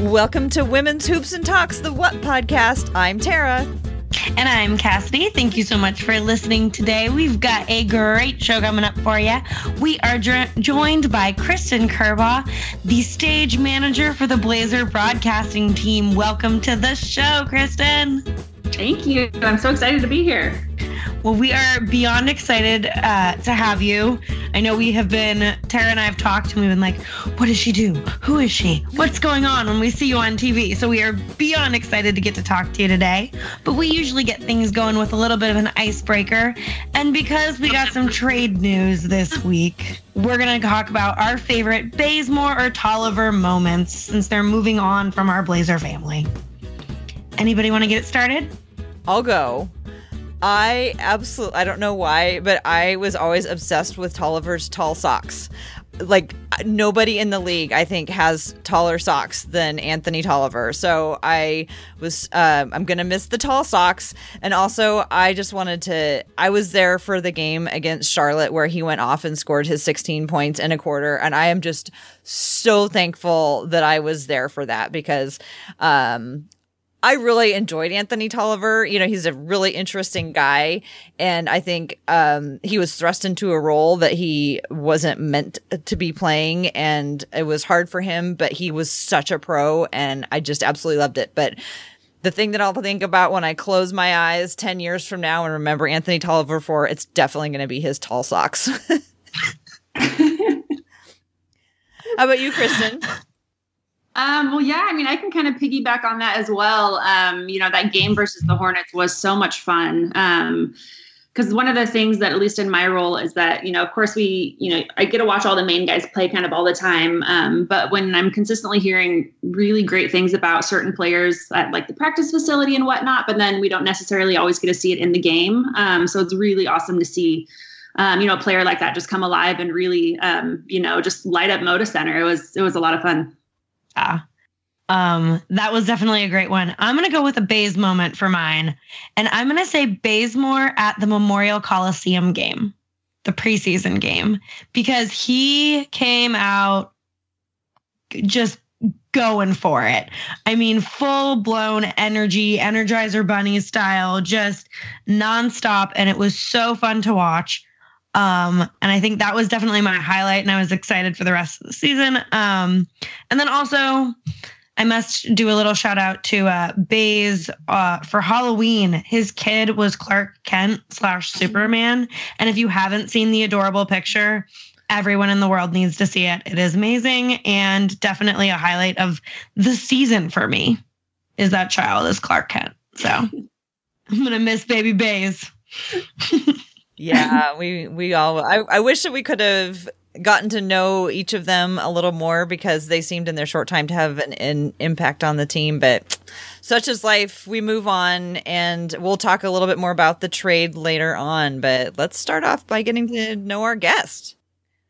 Welcome to Women's Hoops and Talks, the What podcast. I'm Tara. And I'm Cassidy. Thank you so much for listening today. We've got a great show coming up for you. We are jo- joined by Kristen Kerbaugh, the stage manager for the Blazer broadcasting team. Welcome to the show, Kristen. Thank you. I'm so excited to be here. Well, we are beyond excited uh, to have you. I know we have been, Tara and I have talked and we've been like, what does she do? Who is she? What's going on when we see you on TV? So we are beyond excited to get to talk to you today. But we usually get things going with a little bit of an icebreaker. And because we got some trade news this week, we're going to talk about our favorite Bazemore or Tolliver moments since they're moving on from our Blazer family. Anybody want to get it started? I'll go. I absolutely, I don't know why, but I was always obsessed with Tolliver's tall socks. Like nobody in the league, I think, has taller socks than Anthony Tolliver. So I was, uh, I'm gonna miss the tall socks, and also I just wanted to. I was there for the game against Charlotte where he went off and scored his 16 points in a quarter, and I am just so thankful that I was there for that because um, I really enjoyed Anthony Tolliver. You know, he's a really interesting guy. And I think, um, he was thrust into a role that he wasn't meant to be playing. And it was hard for him, but he was such a pro and I just absolutely loved it. But the thing that I'll think about when I close my eyes 10 years from now and remember Anthony Tolliver for, it's definitely going to be his tall socks. How about you, Kristen? Um, well, yeah, I mean, I can kind of piggyback on that as well. Um, you know, that game versus the Hornets was so much fun. Um, because one of the things that, at least in my role, is that, you know, of course, we, you know, I get to watch all the main guys play kind of all the time. Um, but when I'm consistently hearing really great things about certain players at like the practice facility and whatnot, but then we don't necessarily always get to see it in the game. Um, so it's really awesome to see um, you know, a player like that just come alive and really, um, you know, just light up Moda Center. It was it was a lot of fun. Yeah. Um, that was definitely a great one. I'm gonna go with a Baze moment for mine, and I'm gonna say Bazemore at the Memorial Coliseum game, the preseason game, because he came out just going for it. I mean, full blown energy, Energizer Bunny style, just nonstop, and it was so fun to watch. Um, and I think that was definitely my highlight, and I was excited for the rest of the season. Um, and then also, I must do a little shout out to uh, Baze uh, for Halloween. His kid was Clark Kent slash Superman, and if you haven't seen the adorable picture, everyone in the world needs to see it. It is amazing and definitely a highlight of the season for me. Is that child is Clark Kent? So I'm gonna miss baby Baze. yeah, we we all. I, I wish that we could have gotten to know each of them a little more because they seemed in their short time to have an, an impact on the team. But such is life. We move on, and we'll talk a little bit more about the trade later on. But let's start off by getting to know our guest.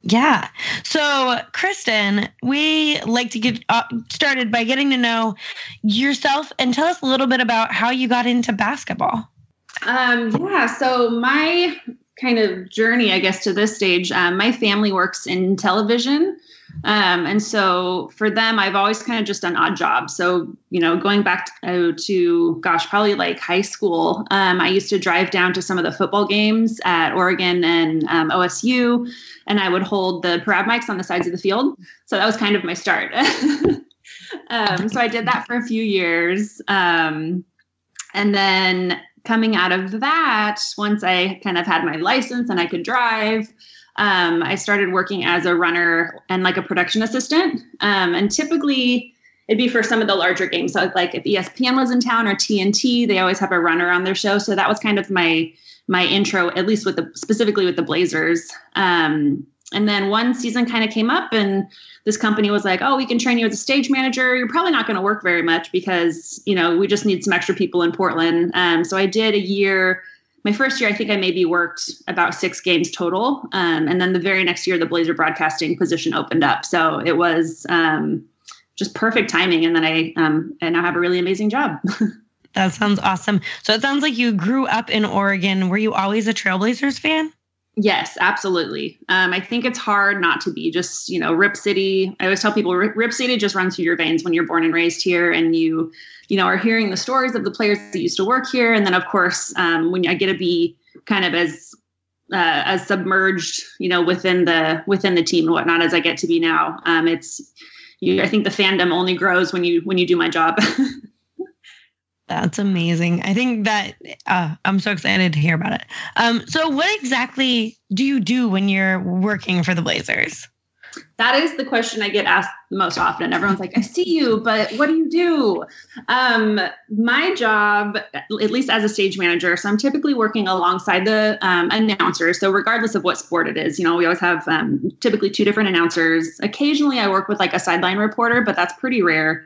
Yeah. So, Kristen, we like to get uh, started by getting to know yourself and tell us a little bit about how you got into basketball. Um, yeah. So, my kind of journey, I guess, to this stage, um, my family works in television. Um, and so for them, I've always kind of just done odd jobs. So, you know, going back to, to gosh, probably like high school, um, I used to drive down to some of the football games at Oregon and um, OSU, and I would hold the parade mics on the sides of the field. So that was kind of my start. Um, so I did that for a few years. Um, and then coming out of that, once I kind of had my license and I could drive, um, I started working as a runner and like a production assistant. Um, and typically, it'd be for some of the larger games. So, like if ESPN was in town or TNT, they always have a runner on their show. So that was kind of my my intro, at least with the specifically with the Blazers. Um, and then one season kind of came up, and this company was like, "Oh, we can train you as a stage manager. You're probably not going to work very much because you know we just need some extra people in Portland." Um, so I did a year. My first year, I think I maybe worked about six games total, um, and then the very next year, the Blazer broadcasting position opened up. So it was um, just perfect timing, and then I um, I now have a really amazing job. that sounds awesome. So it sounds like you grew up in Oregon. Were you always a Trailblazers fan? Yes, absolutely. Um, I think it's hard not to be just, you know, Rip City. I always tell people Rip, City just runs through your veins when you're born and raised here and you, you know, are hearing the stories of the players that used to work here. And then, of course, um, when I get to be kind of as uh, as submerged, you know, within the within the team and whatnot as I get to be now, um, it's you. I think the fandom only grows when you when you do my job. That's amazing. I think that uh, I'm so excited to hear about it. Um, so, what exactly do you do when you're working for the Blazers? That is the question I get asked most often. Everyone's like, I see you, but what do you do? Um, my job, at least as a stage manager, so I'm typically working alongside the um, announcers. So, regardless of what sport it is, you know, we always have um, typically two different announcers. Occasionally, I work with like a sideline reporter, but that's pretty rare.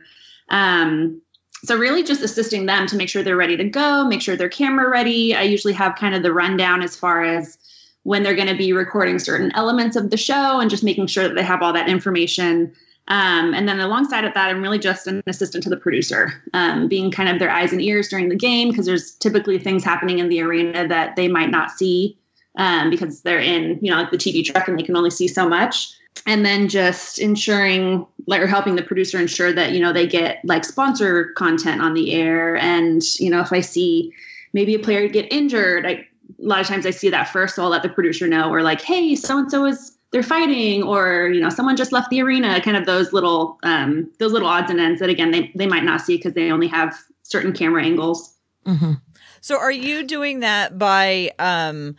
Um, so really just assisting them to make sure they're ready to go, make sure they're camera ready. I usually have kind of the rundown as far as when they're going to be recording certain elements of the show and just making sure that they have all that information. Um, and then alongside of that, I'm really just an assistant to the producer, um, being kind of their eyes and ears during the game because there's typically things happening in the arena that they might not see um, because they're in, you know, like the TV truck and they can only see so much and then just ensuring like or helping the producer ensure that you know they get like sponsor content on the air and you know if i see maybe a player get injured I, a lot of times i see that first so i'll let the producer know or like hey so and so is they're fighting or you know someone just left the arena kind of those little um, those little odds and ends that again they, they might not see because they only have certain camera angles mm-hmm. so are you doing that by um,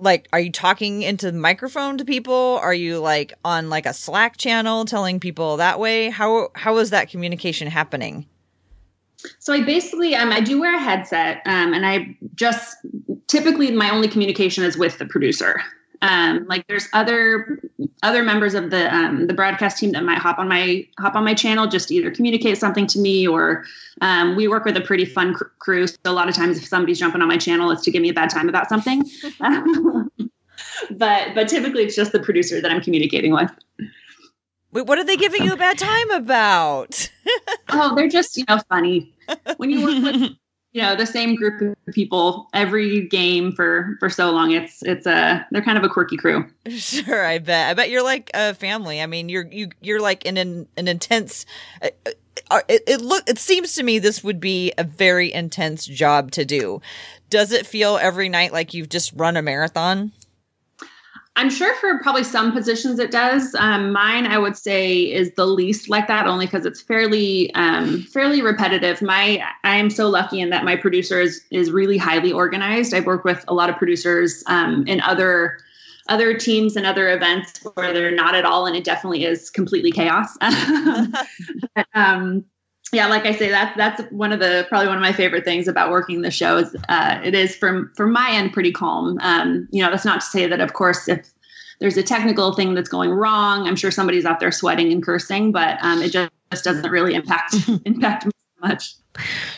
like are you talking into the microphone to people? Are you like on like a slack channel telling people that way? How how is that communication happening? So i basically um, i do wear a headset um, and i just typically my only communication is with the producer um, like there's other other members of the um, the broadcast team that might hop on my hop on my channel just to either communicate something to me or um, we work with a pretty fun cr- crew. So a lot of times if somebody's jumping on my channel, it's to give me a bad time about something. but but typically it's just the producer that I'm communicating with. Wait, what are they giving you a bad time about? oh, they're just you know funny. When you work with you know the same group of people every game for for so long. It's it's a they're kind of a quirky crew. Sure i bet. I bet you're like a family. I mean you're you you're like in an, an intense uh, uh, it, it look it seems to me this would be a very intense job to do. Does it feel every night like you've just run a marathon I'm sure for probably some positions it does. Um, mine, I would say, is the least like that, only because it's fairly um, fairly repetitive. My I am so lucky in that my producer is is really highly organized. I've worked with a lot of producers um, in other other teams and other events where they're not at all, and it definitely is completely chaos. but, um, yeah, like I say, that's that's one of the probably one of my favorite things about working the show is uh, it is from from my end pretty calm. Um, you know, that's not to say that of course if there's a technical thing that's going wrong, I'm sure somebody's out there sweating and cursing, but um, it just, just doesn't really impact impact me much.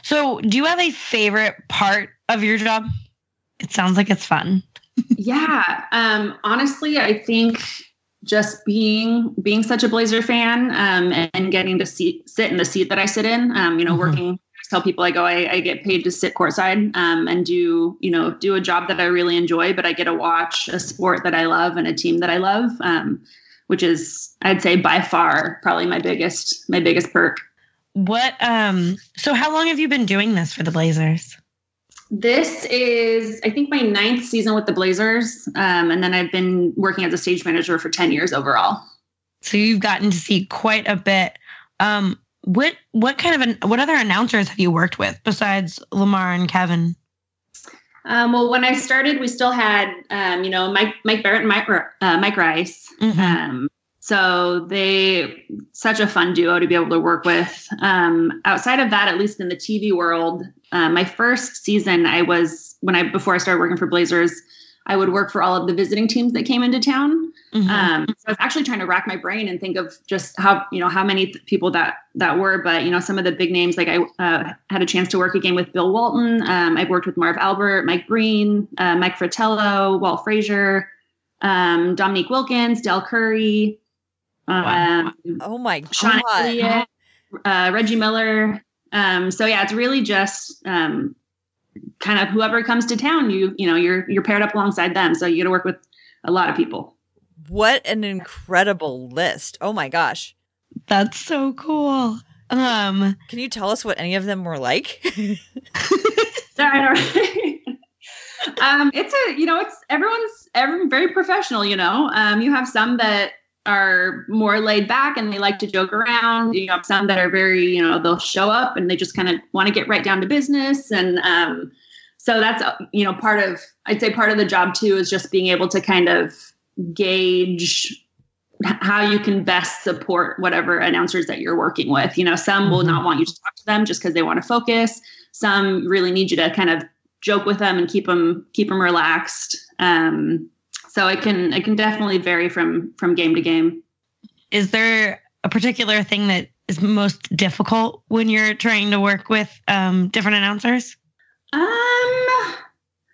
So, do you have a favorite part of your job? It sounds like it's fun. yeah, um, honestly, I think just being being such a Blazer fan um, and, getting to see, sit in the seat that I sit in. Um, you know, mm-hmm. working. I tell people I go, I, I get paid to sit courtside um, and do you know do a job that I really enjoy, but I get to watch a sport that I love and a team that I love, um, which is I'd say by far probably my biggest my biggest perk. What um? So how long have you been doing this for the Blazers? This is, I think, my ninth season with the Blazers. Um, and then I've been working as a stage manager for 10 years overall. So you've gotten to see quite a bit. Um, what what kind of an, what other announcers have you worked with besides Lamar and Kevin? Um, well, when I started, we still had um, you know Mike Mike Barrett and Mike uh, Mike Rice. Mm-hmm. Um, so they such a fun duo to be able to work with. Um, outside of that, at least in the TV world, uh, my first season, I was when I before I started working for Blazers, I would work for all of the visiting teams that came into town. Mm-hmm. Um, so I was actually trying to rack my brain and think of just how you know how many th- people that that were. But you know some of the big names, like I uh, had a chance to work again with Bill Walton. Um, I've worked with Marv Albert, Mike Breen, uh, Mike Fratello, Walt Frazier, um, Dominique Wilkins, Del Curry. Um, oh my god! Elliott, uh, Reggie Miller. Um, so yeah, it's really just um, kind of whoever comes to town. You you know you're you're paired up alongside them. So you got to work with a lot of people. What an incredible list. Oh my gosh. That's so cool. Um, Can you tell us what any of them were like? um, it's a you know it's everyone's everyone very professional. You know, um, you have some that are more laid back and they like to joke around. You have some that are very you know they'll show up and they just kind of want to get right down to business and um, so that's you know part of I'd say part of the job too is just being able to kind of gauge how you can best support whatever announcers that you're working with. You know, some will not want you to talk to them just because they want to focus. Some really need you to kind of joke with them and keep them keep them relaxed. Um, so it can it can definitely vary from from game to game. Is there a particular thing that is most difficult when you're trying to work with um, different announcers? Um,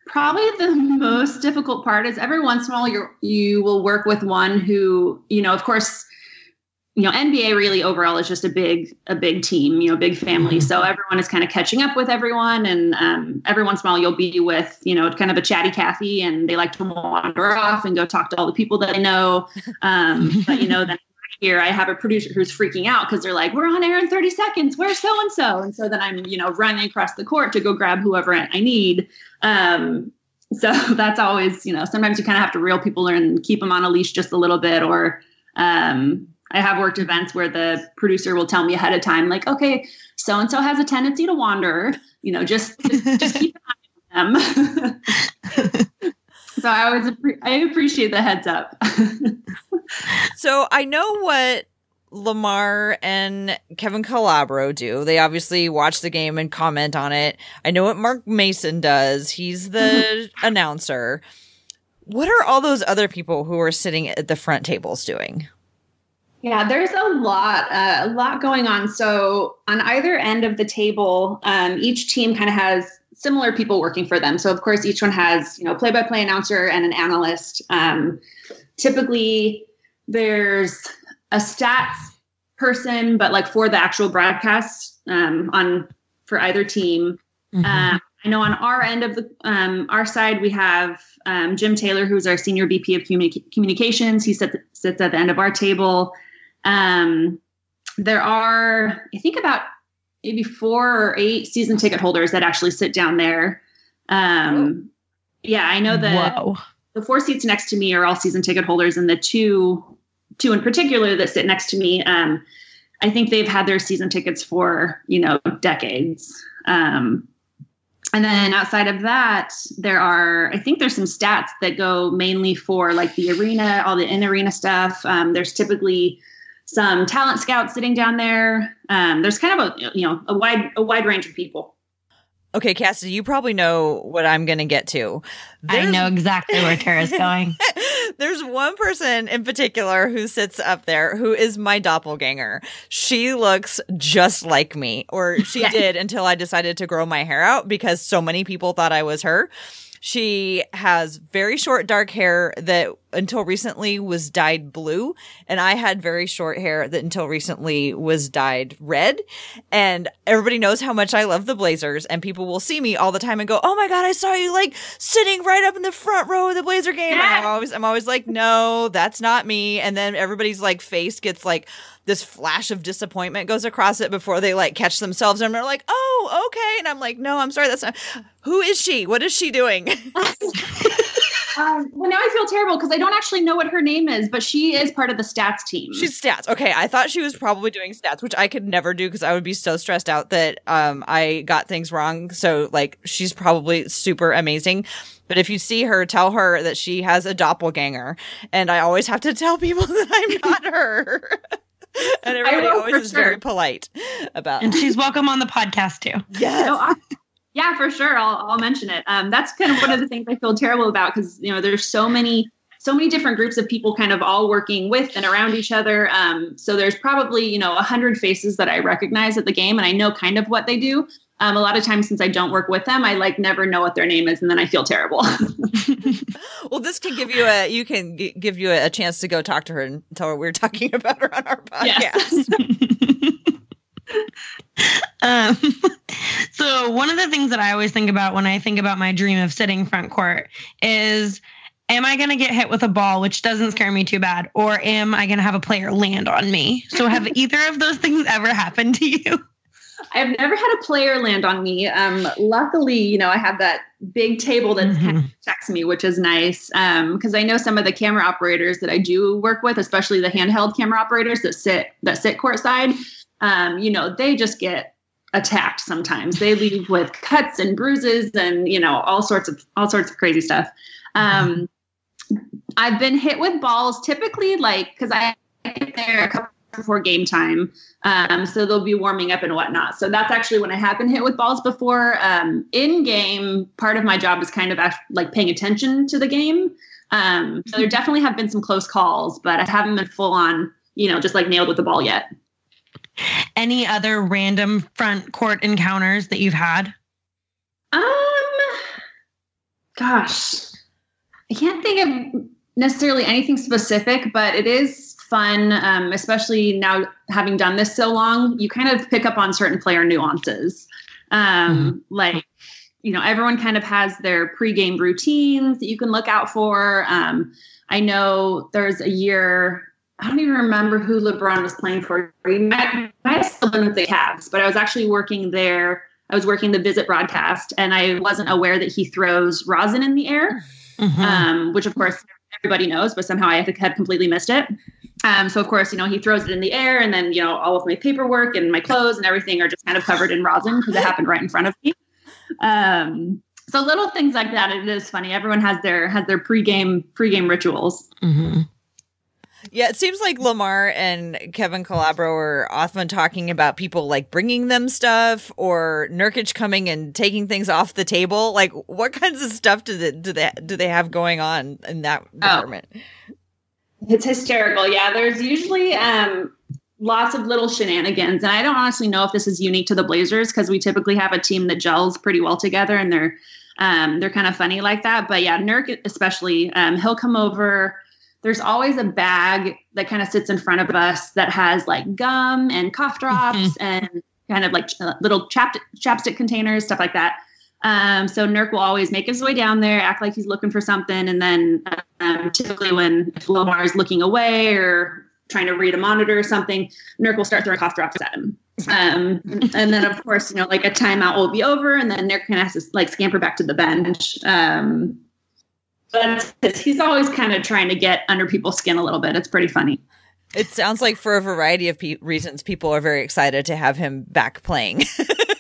probably the most difficult part is every once in a while you you will work with one who you know of course you know nba really overall is just a big a big team you know big family so everyone is kind of catching up with everyone and um, every once in a while you'll be with you know kind of a chatty cathy and they like to wander off and go talk to all the people that they know um, but you know then here I have a producer who's freaking out because they're like, we're on air in 30 seconds. Where's so and so? And so then I'm, you know, running across the court to go grab whoever I need. Um, so that's always, you know, sometimes you kind of have to reel people in and keep them on a leash just a little bit. Or um, I have worked events where the producer will tell me ahead of time, like, okay, so and so has a tendency to wander. You know, just just, just keep an eye on them. so I always I appreciate the heads up. so I know what Lamar and Kevin Calabro do. They obviously watch the game and comment on it. I know what Mark Mason does. He's the announcer. What are all those other people who are sitting at the front tables doing? Yeah, there's a lot, uh, a lot going on. So on either end of the table, um, each team kind of has similar people working for them. So of course, each one has you know play-by-play announcer and an analyst. Um, typically, there's a stats person, but like for the actual broadcast um, on for either team. Mm-hmm. Uh, I know on our end of the um, our side we have um, Jim Taylor, who's our senior VP of communi- communications. He sits, sits at the end of our table. Um, there are, I think, about maybe four or eight season ticket holders that actually sit down there. Um, yeah, I know that Whoa. the four seats next to me are all season ticket holders, and the two two in particular that sit next to me, um, I think they've had their season tickets for you know decades. Um, and then outside of that, there are I think there's some stats that go mainly for like the arena, all the in arena stuff. Um, there's typically some talent scouts sitting down there. Um, there's kind of a you know a wide a wide range of people. Okay, Cassidy, you probably know what I'm going to get to. There's, I know exactly where Tara's going. there's one person in particular who sits up there who is my doppelganger. She looks just like me, or she did until I decided to grow my hair out because so many people thought I was her. She has very short dark hair that until recently was dyed blue. And I had very short hair that until recently was dyed red. And everybody knows how much I love the Blazers. And people will see me all the time and go, Oh my God, I saw you like sitting right up in the front row of the Blazer game. And I'm always, I'm always like, No, that's not me. And then everybody's like face gets like, this flash of disappointment goes across it before they like catch themselves and they're like, "Oh, okay." And I'm like, "No, I'm sorry. That's not. Who is she? What is she doing?" Um, well, now I feel terrible because I don't actually know what her name is, but she is part of the stats team. She's stats. Okay, I thought she was probably doing stats, which I could never do because I would be so stressed out that um, I got things wrong. So, like, she's probably super amazing. But if you see her, tell her that she has a doppelganger. And I always have to tell people that I'm not her. and everybody always is sure. very polite about. And she's welcome on the podcast too. Yes. No, I, yeah, for sure. I'll, I'll mention it. Um, that's kind of one of the things I feel terrible about because you know there's so many so many different groups of people kind of all working with and around each other. Um, so there's probably you know a hundred faces that I recognize at the game, and I know kind of what they do. Um, a lot of times since I don't work with them, I like never know what their name is, and then I feel terrible. well, this can give you a you can g- give you a, chance to go talk to her and tell her we are talking about her on our podcast. um, so one of the things that I always think about when I think about my dream of sitting front court is am I going to get hit with a ball, which doesn't scare me too bad, or am I going to have a player land on me? So, have either of those things ever happened to you? I've never had a player land on me. Um, luckily, you know, I have that big table that mm-hmm. kind of protects me, which is nice. Because um, I know some of the camera operators that I do work with, especially the handheld camera operators that sit that sit courtside. Um, you know, they just get attacked sometimes. They leave with cuts and bruises and you know all sorts of all sorts of crazy stuff. Um, I've been hit with balls typically like because I get there a couple before game time. Um, so they'll be warming up and whatnot. So that's actually when I have been hit with balls before. Um, in game, part of my job is kind of like paying attention to the game. Um, so there definitely have been some close calls, but I haven't been full on, you know, just like nailed with the ball yet. Any other random front court encounters that you've had? Um, gosh, I can't think of necessarily anything specific, but it is fun, um, especially now having done this so long. You kind of pick up on certain player nuances, um, mm-hmm. like you know everyone kind of has their pregame routines that you can look out for. Um, I know there's a year I don't even remember who LeBron was playing for. He might, might have still been with the Cavs, but I was actually working there. I was working the visit broadcast, and I wasn't aware that he throws rosin in the air, mm-hmm. um, which of course everybody knows, but somehow I had completely missed it. Um, so of course, you know, he throws it in the air, and then you know, all of my paperwork and my clothes and everything are just kind of covered in rosin because it happened right in front of me. Um, so little things like that. It is funny. Everyone has their has their pregame pregame rituals. Mm-hmm. Yeah, it seems like Lamar and Kevin Calabro are often talking about people like bringing them stuff or Nurkic coming and taking things off the table. Like, what kinds of stuff do they do they do they have going on in that oh. department? Oh. It's hysterical. Yeah, there's usually um, lots of little shenanigans, and I don't honestly know if this is unique to the Blazers because we typically have a team that gels pretty well together, and they're um, they're kind of funny like that. But yeah, Nurk especially, um, he'll come over there's always a bag that kind of sits in front of us that has like gum and cough drops mm-hmm. and kind of like little chap- chapstick containers, stuff like that. Um, so Nurk will always make his way down there, act like he's looking for something, and then um, typically when Lamar is looking away or trying to read a monitor or something, Nurk will start throwing cough drops at him. Um, and then of course, you know, like a timeout will be over, and then Nurk of has to like scamper back to the bench. Um, but he's always kind of trying to get under people's skin a little bit. It's pretty funny. It sounds like for a variety of pe- reasons, people are very excited to have him back playing.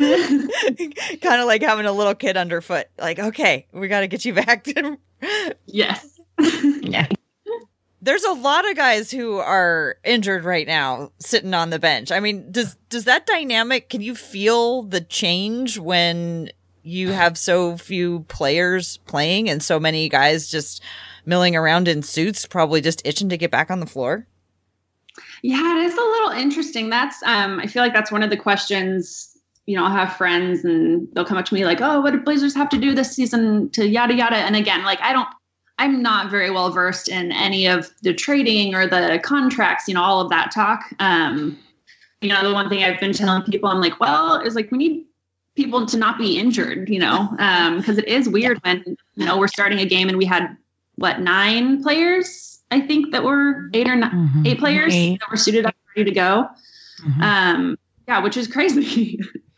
kind of like having a little kid underfoot. Like, okay, we got to get you back. to. yes. yeah. There's a lot of guys who are injured right now, sitting on the bench. I mean, does does that dynamic? Can you feel the change when you have so few players playing and so many guys just milling around in suits, probably just itching to get back on the floor? Yeah, it is a little interesting. That's um I feel like that's one of the questions, you know, I'll have friends and they'll come up to me like, "Oh, what do Blazers have to do this season to yada yada?" And again, like I don't I'm not very well versed in any of the trading or the contracts, you know, all of that talk. Um you know, the one thing I've been telling people, I'm like, well, is like we need people to not be injured, you know, because um, it is weird when, you know, we're starting a game and we had, what, nine players, I think, that were eight or 9 mm-hmm. eight players eight. that were suited up, ready to go. Mm-hmm. Um, yeah, which is crazy.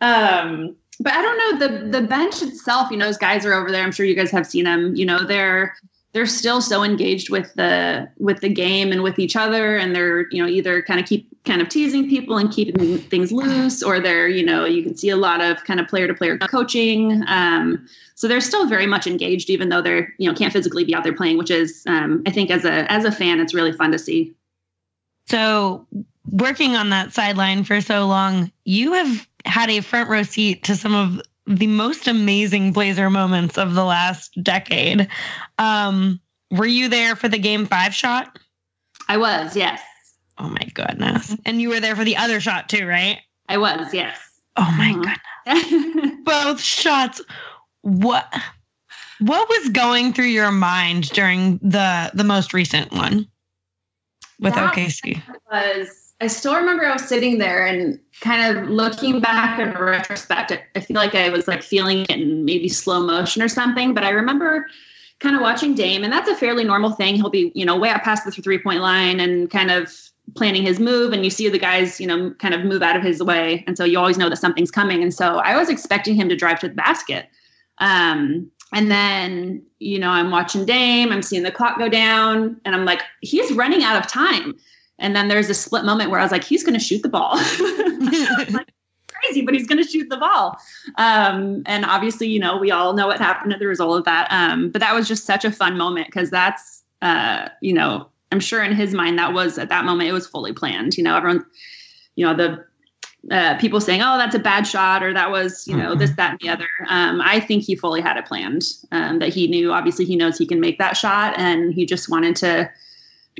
um, but I don't know the the bench itself. You know, those guys are over there. I'm sure you guys have seen them. You know, they're they're still so engaged with the with the game and with each other and they're you know either kind of keep kind of teasing people and keeping things loose or they're you know you can see a lot of kind of player to player coaching um, so they're still very much engaged even though they're you know can't physically be out there playing which is um, i think as a as a fan it's really fun to see so working on that sideline for so long you have had a front row seat to some of the most amazing Blazer moments of the last decade. Um, were you there for the game five shot? I was, yes. Oh my goodness. And you were there for the other shot too, right? I was, yes. Oh my mm-hmm. goodness. Both shots. What what was going through your mind during the the most recent one with that OKC? Was I still remember I was sitting there and kind of looking back in retrospect. I feel like I was like feeling it in maybe slow motion or something. But I remember kind of watching Dame, and that's a fairly normal thing. He'll be, you know, way out past the three point line and kind of planning his move. And you see the guys, you know, kind of move out of his way. And so you always know that something's coming. And so I was expecting him to drive to the basket. Um, and then, you know, I'm watching Dame, I'm seeing the clock go down, and I'm like, he's running out of time. And then there's a split moment where I was like, he's going to shoot the ball. like, crazy, but he's going to shoot the ball. Um, and obviously, you know, we all know what happened as the result of that. Um, but that was just such a fun moment because that's, uh, you know, I'm sure in his mind that was at that moment it was fully planned. You know, everyone, you know, the uh, people saying, "Oh, that's a bad shot," or "That was, you know, mm-hmm. this, that, and the other." Um, I think he fully had it planned. Um, that he knew. Obviously, he knows he can make that shot, and he just wanted to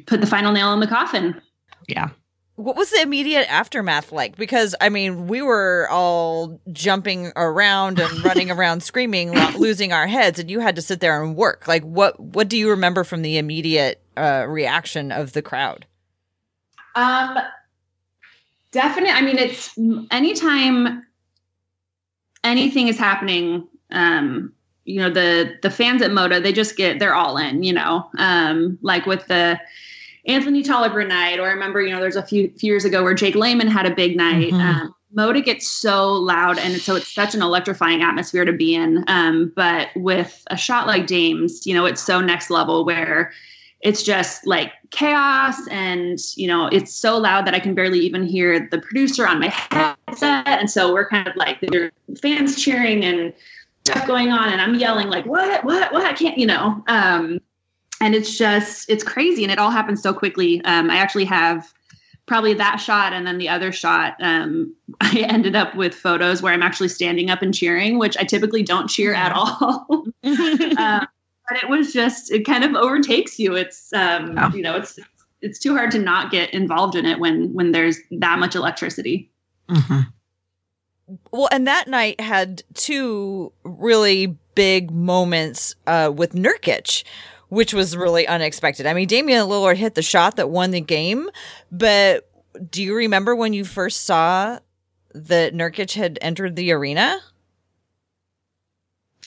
put the final nail in the coffin. Yeah. What was the immediate aftermath like? Because I mean, we were all jumping around and running around screaming, losing our heads, and you had to sit there and work. Like, what what do you remember from the immediate uh, reaction of the crowd? Um, definitely. I mean, it's anytime anything is happening. Um, you know, the the fans at Moda, they just get they're all in. You know, um, like with the Anthony Tolliver night, or I remember, you know, there's a few, few years ago where Jake Layman had a big night. Mm-hmm. Um, Moda gets so loud, and so it's such an electrifying atmosphere to be in. Um, but with a shot like Dame's, you know, it's so next level where it's just like chaos and you know it's so loud that i can barely even hear the producer on my headset and so we're kind of like there's fans cheering and stuff going on and i'm yelling like what what what i can't you know um and it's just it's crazy and it all happens so quickly um i actually have probably that shot and then the other shot um i ended up with photos where i'm actually standing up and cheering which i typically don't cheer at all um, but it was just it kind of overtakes you. It's um, oh. you know, it's it's too hard to not get involved in it when when there's that much electricity. Mm-hmm. Well, and that night had two really big moments uh, with Nurkic, which was really unexpected. I mean, Damian Lillard hit the shot that won the game, but do you remember when you first saw that Nurkic had entered the arena?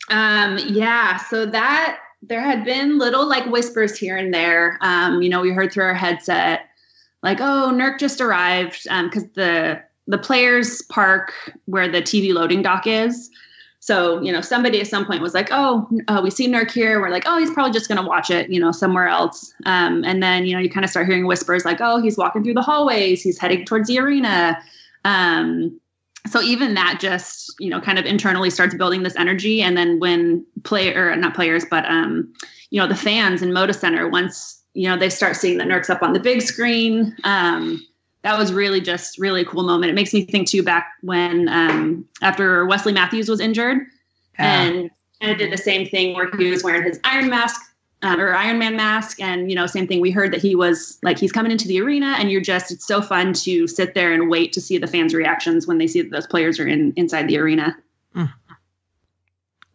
Um, yeah, so that there had been little like whispers here and there. Um, you know, we heard through our headset, like, "Oh, Nurk just arrived," because um, the the players park where the TV loading dock is. So, you know, somebody at some point was like, "Oh, uh, we see Nurk here." We're like, "Oh, he's probably just going to watch it, you know, somewhere else." Um, and then, you know, you kind of start hearing whispers like, "Oh, he's walking through the hallways. He's heading towards the arena." Um, so even that just you know kind of internally starts building this energy and then when player not players but um you know the fans in moda center once you know they start seeing the nerks up on the big screen um that was really just really a cool moment it makes me think too back when um after wesley matthews was injured yeah. and kind of did the same thing where he was wearing his iron mask um, or Iron Man mask. And, you know, same thing. We heard that he was like, he's coming into the arena and you're just, it's so fun to sit there and wait to see the fans' reactions when they see that those players are in inside the arena. Mm.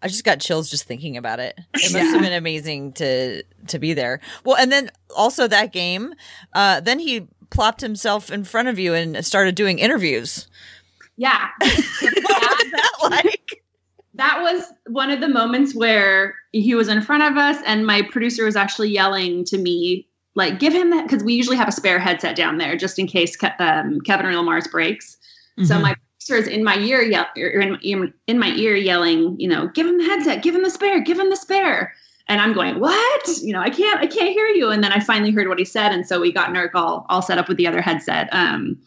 I just got chills just thinking about it. It must yeah. have been amazing to to be there. Well, and then also that game, uh, then he plopped himself in front of you and started doing interviews. Yeah. that like? that was one of the moments where he was in front of us and my producer was actually yelling to me like give him that because we usually have a spare headset down there just in case um, kevin or Lamar's breaks mm-hmm. so my producer is in my ear yell, in, in my ear yelling you know give him the headset give him the spare give him the spare and i'm going what you know i can't i can't hear you and then i finally heard what he said and so we got nurk all all set up with the other headset um,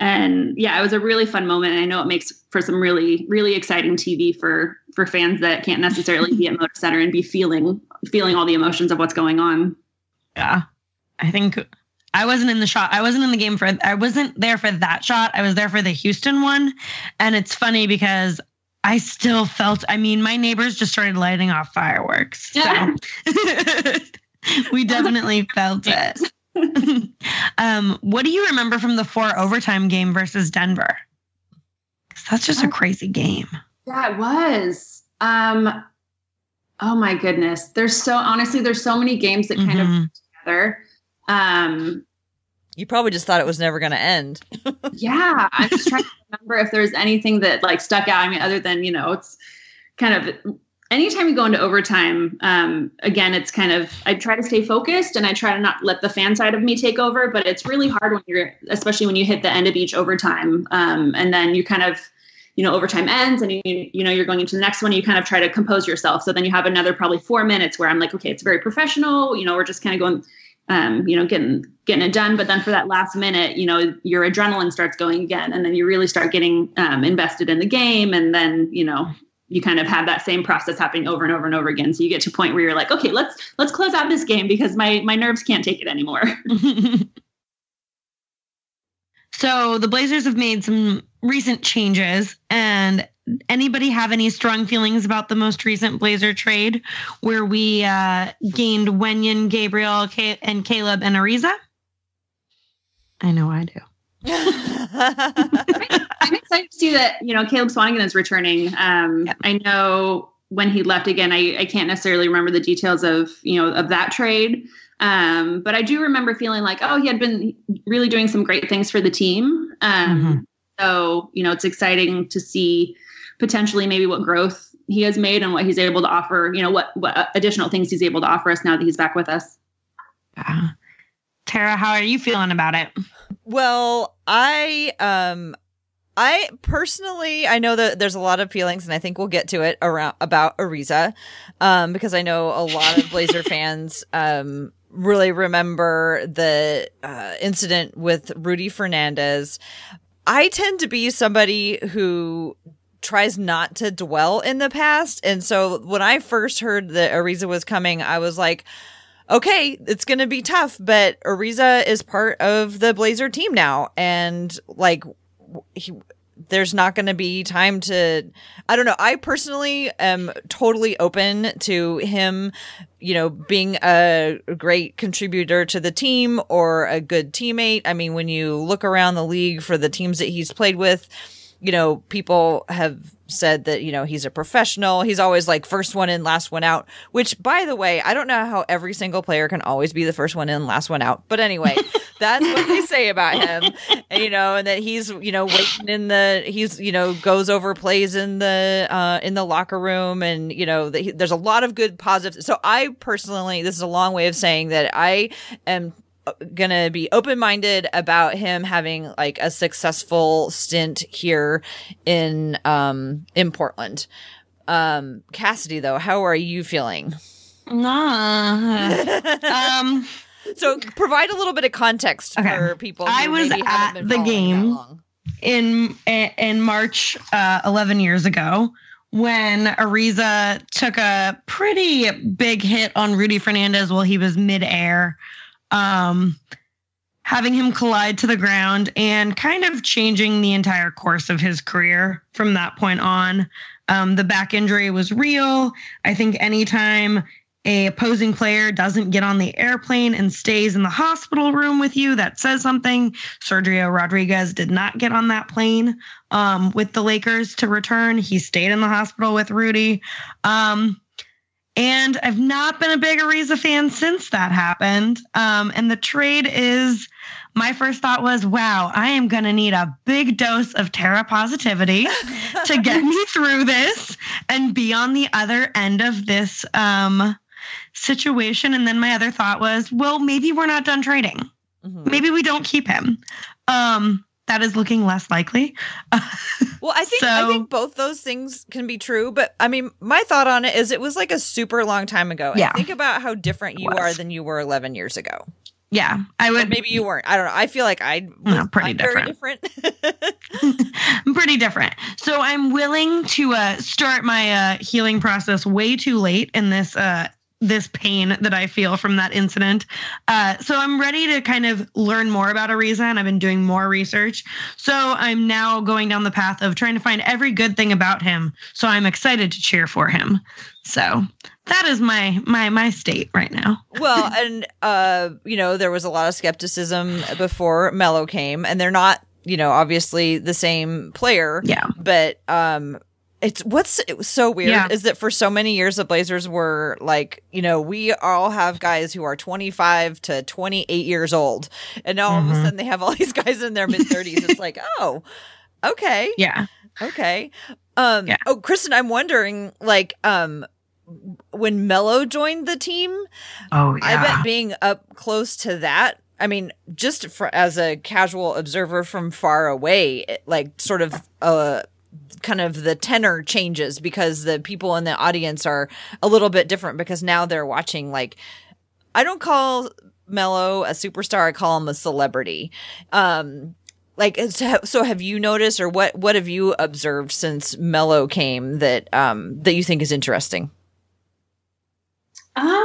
and yeah, it was a really fun moment. And I know it makes for some really, really exciting TV for for fans that can't necessarily be at Moda Center and be feeling feeling all the emotions of what's going on. Yeah, I think I wasn't in the shot. I wasn't in the game for. I wasn't there for that shot. I was there for the Houston one, and it's funny because I still felt. I mean, my neighbors just started lighting off fireworks. So we definitely felt it. um, what do you remember from the four overtime game versus Denver? That's just a crazy game. Yeah, it was. Um, oh my goodness. There's so honestly, there's so many games that kind mm-hmm. of together. Um, you probably just thought it was never going to end. yeah, I'm just trying to remember if there's anything that like stuck out. I mean, other than you know, it's kind of anytime you go into overtime, um, again, it's kind of I try to stay focused and I try to not let the fan side of me take over. But it's really hard when you're, especially when you hit the end of each overtime, um, and then you kind of, you know, overtime ends and you you know you're going into the next one. You kind of try to compose yourself. So then you have another probably four minutes where I'm like, okay, it's very professional. You know, we're just kind of going. Um, you know, getting getting it done, but then for that last minute, you know, your adrenaline starts going again, and then you really start getting um, invested in the game, and then you know, you kind of have that same process happening over and over and over again. So you get to a point where you're like, okay, let's let's close out this game because my my nerves can't take it anymore. so the Blazers have made some recent changes and anybody have any strong feelings about the most recent Blazer trade where we uh, gained Wenyen, Gabriel, and Caleb and Ariza? I know I do. I'm excited to see that you know Caleb Swanigan is returning. Um, yeah. I know when he left again, I, I can't necessarily remember the details of you know of that trade, um, but I do remember feeling like oh he had been really doing some great things for the team. Um, mm-hmm. So you know it's exciting to see potentially maybe what growth he has made and what he's able to offer. You know what what additional things he's able to offer us now that he's back with us. Yeah. Tara, how are you feeling about it? Well, I um I personally, I know that there's a lot of feelings, and I think we'll get to it around about Ariza, um, because I know a lot of Blazer fans um, really remember the uh, incident with Rudy Fernandez. I tend to be somebody who tries not to dwell in the past, and so when I first heard that Ariza was coming, I was like okay, it's going to be tough, but Ariza is part of the Blazer team now. And like, he, there's not going to be time to, I don't know. I personally am totally open to him, you know, being a great contributor to the team or a good teammate. I mean, when you look around the league for the teams that he's played with, you know, people have said that, you know, he's a professional. He's always like first one in, last one out, which by the way, I don't know how every single player can always be the first one in, last one out. But anyway, that's what they say about him. And, you know, and that he's, you know, waiting in the, he's, you know, goes over plays in the, uh, in the locker room and, you know, the, there's a lot of good positives. So I personally, this is a long way of saying that I am gonna be open minded about him having like a successful stint here in um in Portland. Um Cassidy though, how are you feeling? Nah. um so provide a little bit of context okay. for people. I was at the game in in March uh, 11 years ago when Ariza took a pretty big hit on Rudy Fernandez while he was midair um, having him collide to the ground and kind of changing the entire course of his career from that point on. Um, the back injury was real. I think anytime a opposing player doesn't get on the airplane and stays in the hospital room with you, that says something. Sergio Rodriguez did not get on that plane um, with the Lakers to return. He stayed in the hospital with Rudy. Um, and I've not been a big Ariza fan since that happened. Um, and the trade is my first thought was, wow, I am going to need a big dose of Tara positivity to get me through this and be on the other end of this um, situation. And then my other thought was, well, maybe we're not done trading. Mm-hmm. Maybe we don't keep him. Um, that is looking less likely. well, I think so, I think both those things can be true, but I mean, my thought on it is it was like a super long time ago. Yeah. think about how different you are than you were 11 years ago. Yeah, I would. Or maybe you weren't. I don't know. I feel like I was no, pretty different. different. I'm pretty different. So I'm willing to uh, start my uh, healing process way too late in this uh, this pain that I feel from that incident. Uh, so I'm ready to kind of learn more about Ariza, and I've been doing more research. So I'm now going down the path of trying to find every good thing about him. So I'm excited to cheer for him. So that is my my my state right now. well, and uh, you know, there was a lot of skepticism before Melo came, and they're not, you know, obviously the same player. Yeah. But um it's what's it was so weird yeah. is that for so many years the Blazers were like, you know, we all have guys who are 25 to 28 years old, and now all mm-hmm. of a mm-hmm. sudden they have all these guys in their mid 30s. it's like, oh, okay, yeah, okay. Um, yeah. oh, Kristen, I'm wondering, like, um, when Melo joined the team, oh yeah. I bet being up close to that I mean, just for, as a casual observer from far away, it, like sort of uh kind of the tenor changes because the people in the audience are a little bit different because now they're watching like I don't call Melo a superstar, I call him a celebrity. Um like so have you noticed or what what have you observed since Melo came that um that you think is interesting? Um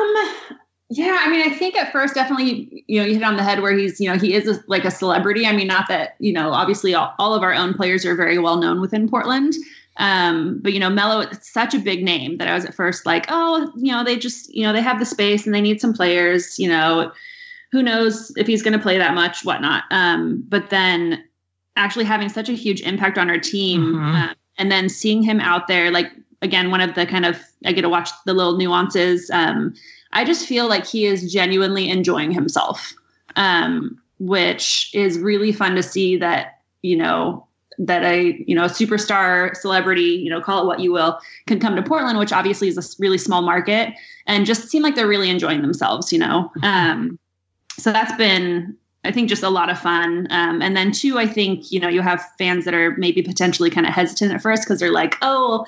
yeah, I mean, I think at first, definitely, you know, you hit on the head where he's, you know, he is a, like a celebrity. I mean, not that, you know, obviously all, all of our own players are very well known within Portland. Um, but you know, Melo, it's such a big name that I was at first like, oh, you know, they just, you know, they have the space and they need some players, you know, who knows if he's going to play that much, whatnot. Um, but then actually having such a huge impact on our team, mm-hmm. uh, and then seeing him out there, like again, one of the kind of I get to watch the little nuances. Um, I just feel like he is genuinely enjoying himself, um, which is really fun to see that, you know, that a, you know, a superstar celebrity, you know, call it what you will, can come to Portland, which obviously is a really small market and just seem like they're really enjoying themselves, you know? Mm-hmm. Um, so that's been, I think just a lot of fun. Um, and then two, I think, you know, you have fans that are maybe potentially kind of hesitant at first because they're like, oh,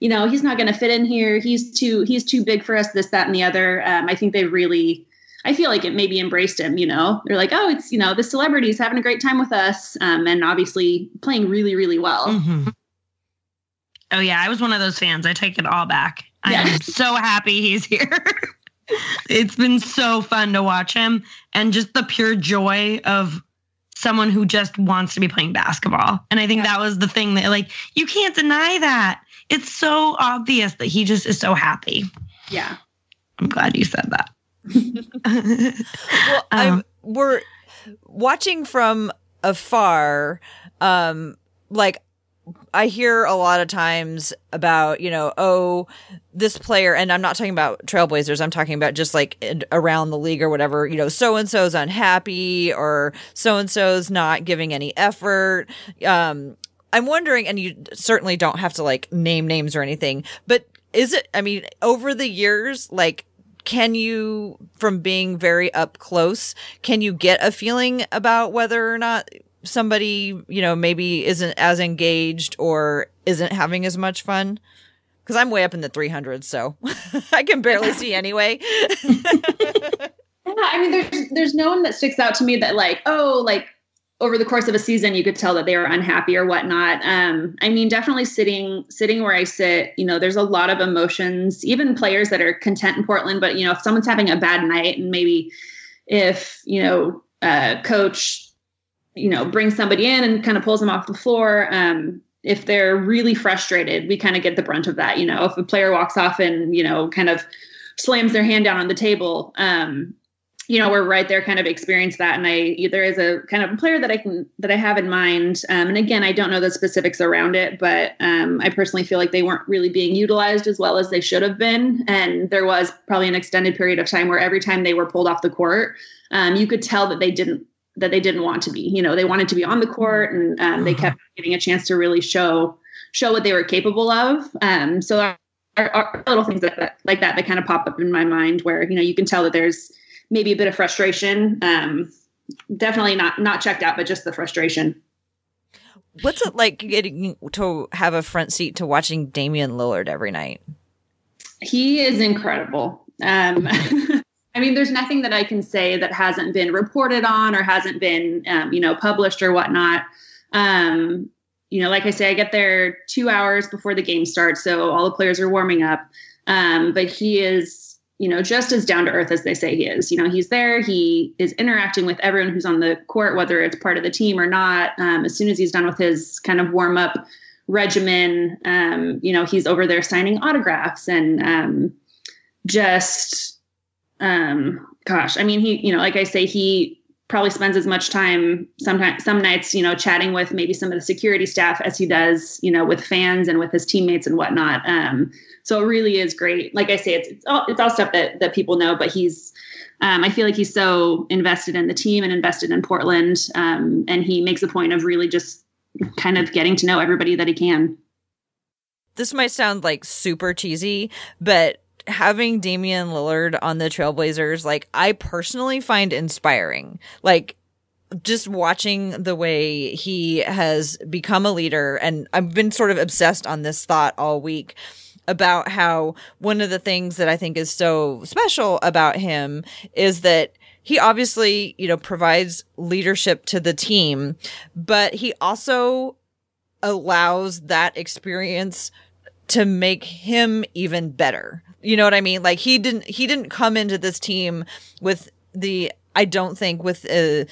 you know, he's not going to fit in here. He's too he's too big for us. This, that, and the other. Um, I think they really. I feel like it maybe embraced him, you know. They're like, oh, it's, you know, the celebrity's having a great time with us. Um, and obviously playing really, really well. Mm-hmm. Oh, yeah. I was one of those fans. I take it all back. Yeah. I'm so happy he's here. it's been so fun to watch him and just the pure joy of someone who just wants to be playing basketball. And I think yeah. that was the thing that, like, you can't deny that it's so obvious that he just is so happy. Yeah. I'm glad you said that. well, um, we're watching from afar. Um, like I hear a lot of times about, you know, oh, this player, and I'm not talking about Trailblazers, I'm talking about just like around the league or whatever, you know, so and so's unhappy or so and so's not giving any effort. Um, I'm wondering, and you certainly don't have to like name names or anything, but is it, I mean, over the years, like, can you, from being very up close, can you get a feeling about whether or not somebody, you know, maybe isn't as engaged or isn't having as much fun? Because I'm way up in the 300s, so I can barely see anyway. yeah, I mean, there's there's no one that sticks out to me that like, oh, like over the course of a season, you could tell that they were unhappy or whatnot. Um, I mean, definitely sitting sitting where I sit, you know, there's a lot of emotions. Even players that are content in Portland, but you know, if someone's having a bad night, and maybe if you know, uh, coach, you know, brings somebody in and kind of pulls them off the floor. Um, if they're really frustrated, we kind of get the brunt of that. You know, if a player walks off and you know, kind of slams their hand down on the table, um, you know, we're right there kind of experience that. And I, there is a kind of player that I can, that I have in mind. Um, and again, I don't know the specifics around it, but um, I personally feel like they weren't really being utilized as well as they should have been. And there was probably an extended period of time where every time they were pulled off the court, um, you could tell that they didn't, that they didn't want to be, you know, they wanted to be on the court and um, they uh-huh. kept getting a chance to really show, show what they were capable of. Um, so our, our little things that, that, like that, that kind of pop up in my mind where, you know, you can tell that there's, maybe a bit of frustration. Um, definitely not not checked out, but just the frustration. What's it like getting to have a front seat to watching Damian Lillard every night? He is incredible. Um, I mean, there's nothing that I can say that hasn't been reported on or hasn't been, um, you know, published or whatnot. Um, you know, like I say, I get there two hours before the game starts, so all the players are warming up. Um, but he is you know, just as down to earth as they say he is. You know, he's there, he is interacting with everyone who's on the court, whether it's part of the team or not. Um, as soon as he's done with his kind of warm up regimen, um, you know, he's over there signing autographs and um, just, um, gosh, I mean, he, you know, like I say, he probably spends as much time sometimes some nights you know chatting with maybe some of the security staff as he does you know with fans and with his teammates and whatnot um, so it really is great. Like I say, it's it's all it's all stuff that that people know, but he's um, I feel like he's so invested in the team and invested in Portland, um, and he makes a point of really just kind of getting to know everybody that he can. This might sound like super cheesy, but having Damian Lillard on the Trailblazers, like I personally find inspiring. Like just watching the way he has become a leader and I've been sort of obsessed on this thought all week about how one of the things that I think is so special about him is that he obviously, you know, provides leadership to the team, but he also allows that experience to make him even better. You know what I mean? Like he didn't he didn't come into this team with the I don't think with uh,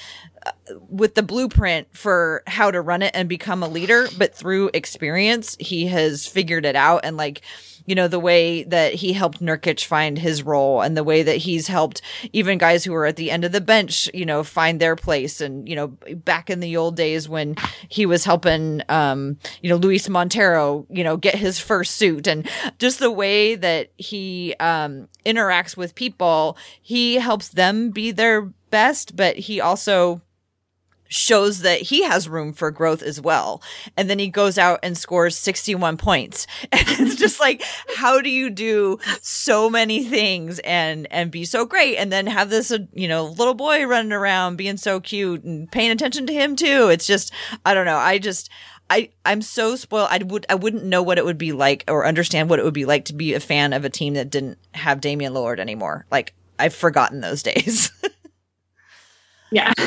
with the blueprint for how to run it and become a leader, but through experience, he has figured it out and like you know, the way that he helped Nurkic find his role and the way that he's helped even guys who are at the end of the bench, you know, find their place. And, you know, back in the old days when he was helping, um, you know, Luis Montero, you know, get his first suit and just the way that he, um, interacts with people, he helps them be their best, but he also shows that he has room for growth as well. And then he goes out and scores 61 points. And it's just like, how do you do so many things and, and be so great? And then have this, uh, you know, little boy running around being so cute and paying attention to him too. It's just, I don't know. I just, I, I'm so spoiled. I would, I wouldn't know what it would be like or understand what it would be like to be a fan of a team that didn't have Damian Lillard anymore. Like I've forgotten those days. yeah.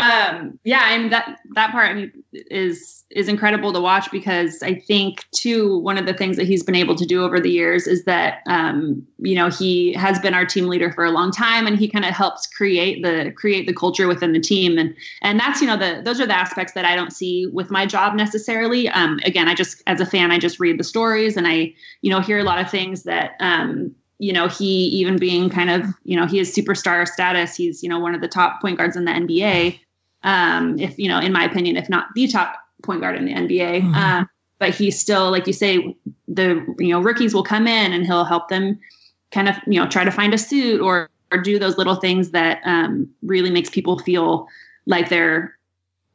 um yeah and that that part I mean, is is incredible to watch because i think too one of the things that he's been able to do over the years is that um you know he has been our team leader for a long time and he kind of helps create the create the culture within the team and and that's you know the those are the aspects that i don't see with my job necessarily um again i just as a fan i just read the stories and i you know hear a lot of things that um you know, he even being kind of, you know, he has superstar status. He's, you know, one of the top point guards in the NBA. Um, if, you know, in my opinion, if not the top point guard in the NBA. Mm-hmm. Uh, but he's still, like you say, the, you know, rookies will come in and he'll help them kind of, you know, try to find a suit or, or do those little things that um, really makes people feel like they're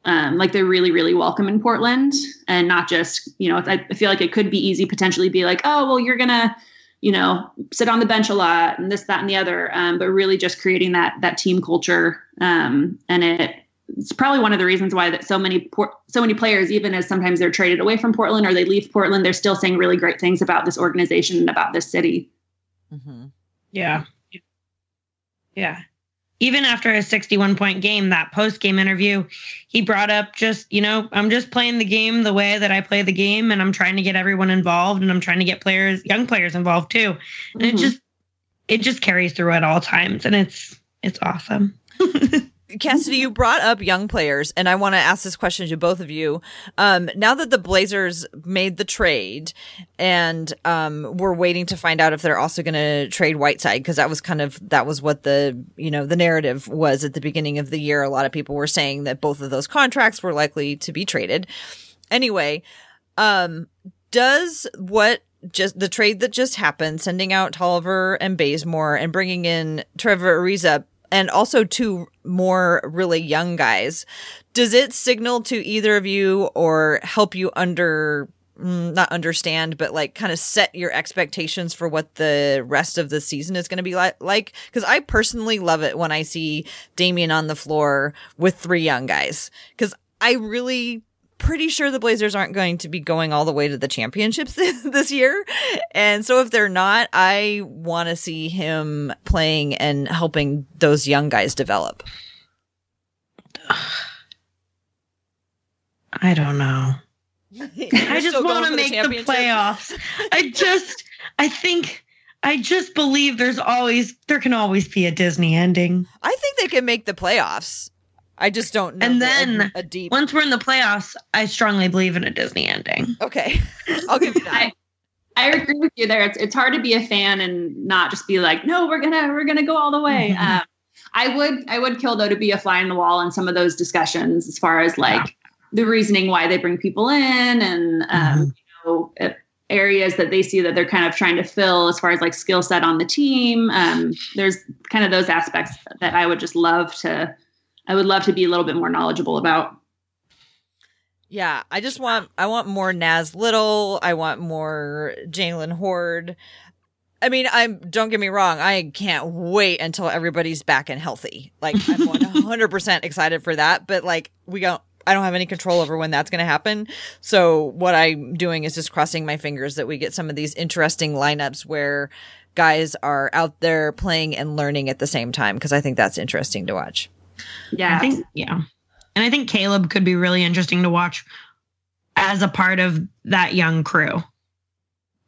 um, like they're really really welcome in portland and not just you know I, feel like it could be easy potentially be like oh well you're gonna you know, sit on the bench a lot and this, that, and the other. Um, but really just creating that that team culture. Um, and it it's probably one of the reasons why that so many so many players, even as sometimes they're traded away from Portland or they leave Portland, they're still saying really great things about this organization and about this city. Mm-hmm. Yeah. Yeah even after a 61 point game, that post game interview, he brought up just, you know, I'm just playing the game the way that I play the game and I'm trying to get everyone involved and I'm trying to get players, young players involved too. And mm-hmm. it just, it just carries through at all times and it's, it's awesome. Cassidy, you brought up young players, and I want to ask this question to both of you. Um, now that the Blazers made the trade, and um, we're waiting to find out if they're also going to trade Whiteside, because that was kind of that was what the you know the narrative was at the beginning of the year. A lot of people were saying that both of those contracts were likely to be traded. Anyway, um, does what just the trade that just happened, sending out Tolliver and Bazemore and bringing in Trevor Ariza and also two more really young guys. Does it signal to either of you or help you under mm, not understand, but like kind of set your expectations for what the rest of the season is going to be like. Like, because I personally love it when I see Damian on the floor with three young guys. Because I really pretty sure the Blazers aren't going to be going all the way to the championships this year. And so if they're not, I want to see him playing and helping those young guys develop. I don't know. I just want to make the, the playoffs. I just, I think, I just believe there's always, there can always be a Disney ending. I think they can make the playoffs. I just don't know. And then a, a deep. Once we're in the playoffs, I strongly believe in a Disney ending. Okay, I'll give you that. I, I agree with you there. It's it's hard to be a fan and not just be like, no, we're gonna we're gonna go all the way. Mm-hmm. Um, I would I would kill though to be a fly in the wall in some of those discussions as far as like yeah. the reasoning why they bring people in and um, mm-hmm. you know areas that they see that they're kind of trying to fill as far as like skill set on the team. Um, there's kind of those aspects that I would just love to I would love to be a little bit more knowledgeable about. Yeah, I just want I want more Naz Little. I want more Jaylen Hoard. I mean, I'm don't get me wrong, I can't wait until everybody's back and healthy. Like I'm 100% excited for that, but like we don't I don't have any control over when that's going to happen. So what I'm doing is just crossing my fingers that we get some of these interesting lineups where guys are out there playing and learning at the same time because I think that's interesting to watch. Yeah. I think yeah. And I think Caleb could be really interesting to watch as a part of that young crew.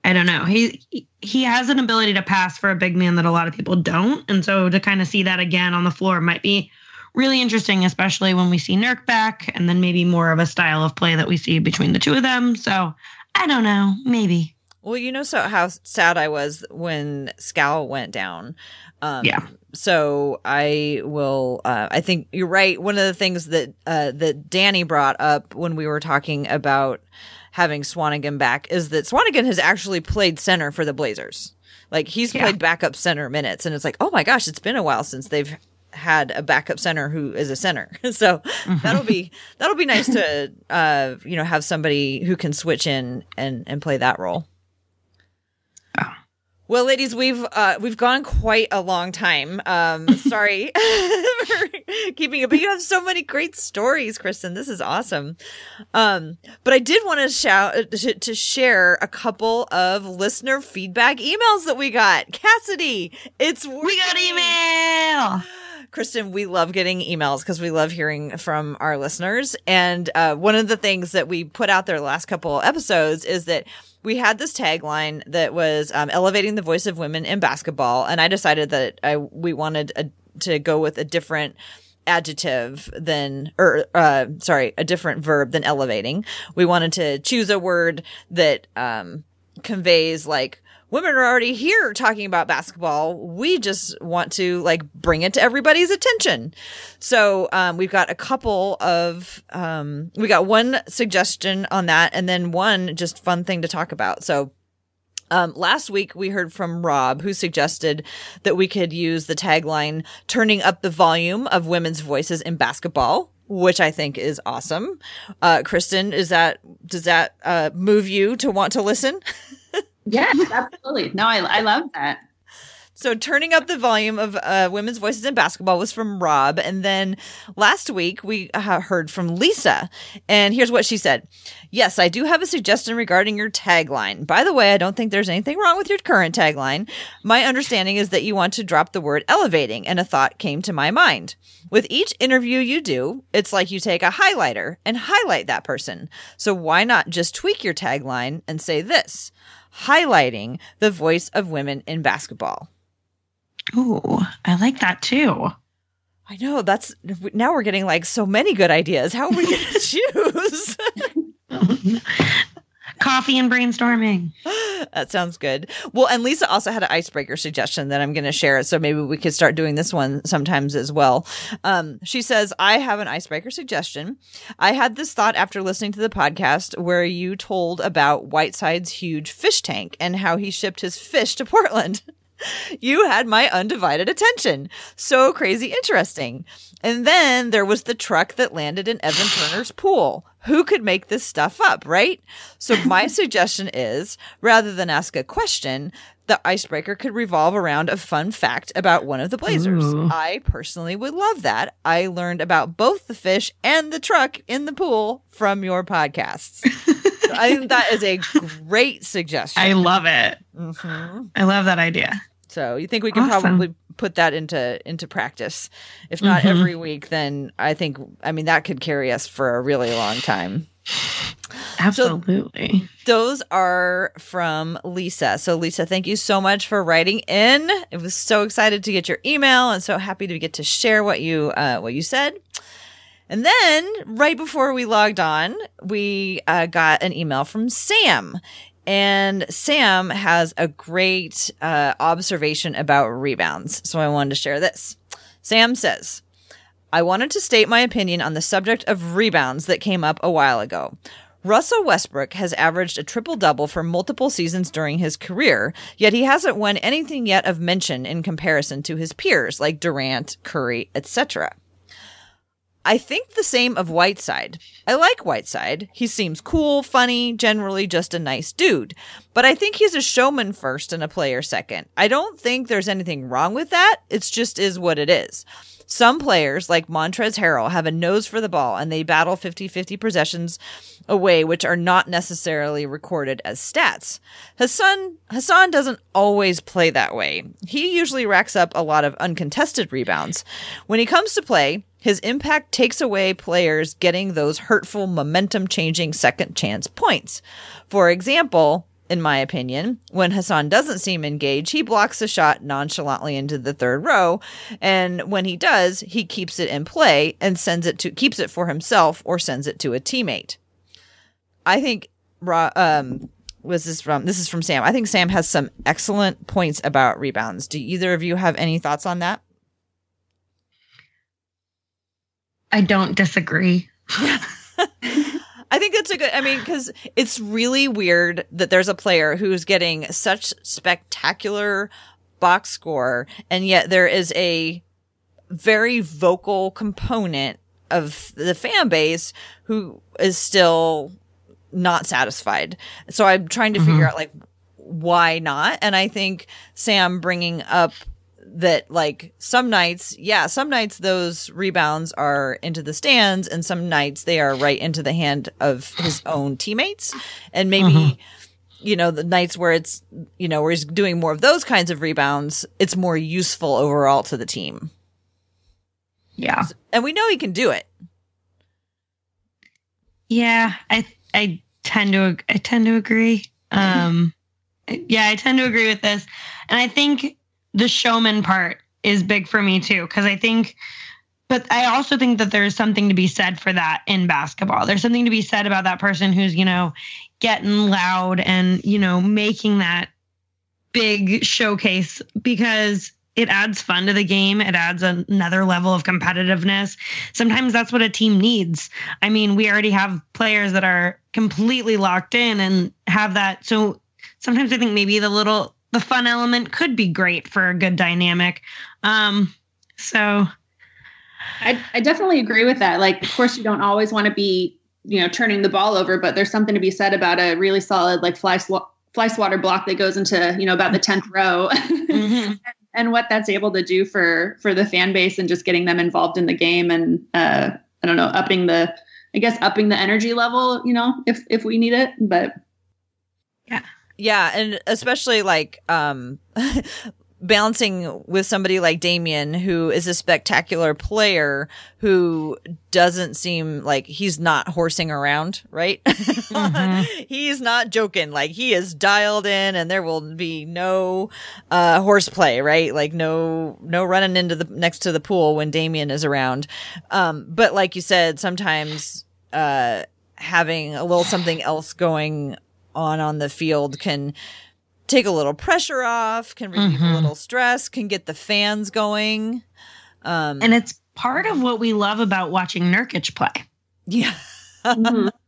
I don't know. He he has an ability to pass for a big man that a lot of people don't, and so to kind of see that again on the floor might be really interesting, especially when we see Nurk back, and then maybe more of a style of play that we see between the two of them. So I don't know, maybe. Well, you know, so how sad I was when Skal went down. Um, Yeah. So I will. Uh, I think you're right. One of the things that uh, that Danny brought up when we were talking about having Swanigan back is that Swanigan has actually played center for the Blazers. Like he's Yeah. played backup center minutes, and it's like, oh my gosh, it's been a while since they've had a backup center who is a center. so that'll be that'll be nice to uh, you know have somebody who can switch in and and play that role. Well, ladies, we've uh, we've gone quite a long time. Um, sorry for keeping it, but you have so many great stories, Kristen. This is awesome. Um, but I did want to shout uh, to, to share a couple of listener feedback emails that we got. Cassidy, it's We got email. Kristen, we love getting emails because we love hearing from our listeners. And uh, one of the things that we put out there the last couple episodes is that we had this tagline that was um, elevating the voice of women in basketball, and I decided that I we wanted a, to go with a different adjective than or uh sorry a different verb than elevating. We wanted to choose a word that um conveys like women are already here talking about basketball. We just want to like bring it to everybody's attention. So um, we've got a couple of um, we got one suggestion on that, and then one just fun thing to talk about. So. Um, last week we heard from Rob who suggested that we could use the tagline turning up the volume of women's voices in basketball, which I think is awesome. Uh, Kristen, is that, does that, uh, move you to want to listen? Yes, absolutely. No, I, I love that. So turning up the volume of uh, women's voices in basketball was from Rob, and then last week we uh, heard from Lisa, and here's what she said: "Yes, I do have a suggestion regarding your tagline. By the way, I don't think there's anything wrong with your current tagline. My understanding is that you want to drop the word elevating, and a thought came to my mind. With each interview you do, it's like you take a highlighter and highlight that person. So why not just tweak your tagline and say this?" Highlighting the voice of women in basketball. Ooh, I like that too. I know that's now we're getting like so many good ideas. How are we going to choose? Coffee and brainstorming. that sounds good. Well, and Lisa also had an icebreaker suggestion that I'm going to share. So maybe we could start doing this one sometimes as well. Um, she says, I have an icebreaker suggestion. I had this thought after listening to the podcast where you told about Whiteside's huge fish tank and how he shipped his fish to Portland. you had my undivided attention. So crazy interesting. And then there was the truck that landed in Evan Turner's pool. Who could make this stuff up, right? So my suggestion is rather than ask a question, the icebreaker could revolve around a fun fact about one of the Blazers. Ooh. I personally would love that. I learned about both the fish and the truck in the pool from your podcasts. I think that is a great suggestion. I love it. Mhm. I love that idea. So you think we can Awesome. probably put that into into practice? If not Mhm. every week, then I think I mean that could carry us for a really long time. Absolutely. Those are from Lisa. So Lisa, thank you so much for writing in. It was so excited to get your email and so happy to get to share what you uh, what you said. And then right before we logged on, we uh, got an email from Sam. And Sam has a great uh, observation about rebounds. So I wanted to share this. Sam says, I wanted to state my opinion on the subject of rebounds that came up a while ago. Russell Westbrook has averaged a triple double for multiple seasons during his career, yet he hasn't won anything yet of mention in comparison to his peers like Durant, Curry, etc. I think the same of Whiteside. I like Whiteside. He seems cool, funny, generally just a nice dude. But I think he's a showman first and a player second. I don't think there's anything wrong with that. It's just is what it is. Some players, like Montrezl Harrell, have a nose for the ball and they battle 50 50 possessions away, which are not necessarily recorded as stats. Hassan, Hassan doesn't always play that way. He usually racks up a lot of uncontested rebounds. When he comes to play, his impact takes away players getting those hurtful momentum changing second chance points. For example, in my opinion. When Hassan doesn't seem engaged, he blocks the shot nonchalantly into the third row, and when he does, he keeps it in play and sends it to keeps it for himself or sends it to a teammate. I think um was this from this is from Sam. I think Sam has some excellent points about rebounds. Do either of you have any thoughts on that? I don't disagree. I think that's a good. I mean, because it's really weird that there's a player who's getting such spectacular box score, and yet there is a very vocal component of the fan base who is still not satisfied. So I'm trying to mm-hmm. figure out like why not, and I think Sam bringing up that like some nights, yeah, some nights those rebounds are into the stands and some nights they are right into the hand of his own teammates. And maybe, mm-hmm. you know, the nights where it's, you know, where he's doing more of those kinds of rebounds, it's more useful overall to the team. Yeah. And we know he can do it. Yeah, I I tend to I tend to agree. Um yeah, I tend to agree with this. And I think the showman part is big for me too because I think but I also think that there's something to be said for that in basketball. There's something to be said about that person who's, you know, getting loud and, you know, making that big showcase because it adds fun to the game. It adds another level of competitiveness. Sometimes that's what a team needs. I mean, we already have players that are completely locked in and have that. So sometimes I think maybe the little the fun element could be great for a good dynamic. Um, so I, I definitely agree with that. Like, of course, you don't always want to be, you know, turning the ball over, but there's something to be said about a really solid, like fly, sw- fly swatter block that goes into, you know, about the 10th row mm-hmm. and what that's able to do for, for the fan base and just getting them involved in the game. And, uh, I don't know, upping the, I guess, upping the energy level, you know, if, if we need it, but yeah. Yeah, and especially like um balancing with somebody like Damian who is a spectacular player who doesn't seem like he's not horsing around, right? Mm-hmm. he's not joking. Like he is dialed in and there will be no uh horseplay, right? Like no no running into the next to the pool when Damian is around. Um but like you said, sometimes uh having a little something else going on on the field can take a little pressure off, can relieve mm-hmm. a little stress, can get the fans going. Um, and it's part of what we love about watching Nurkic play. Yeah. mm-hmm.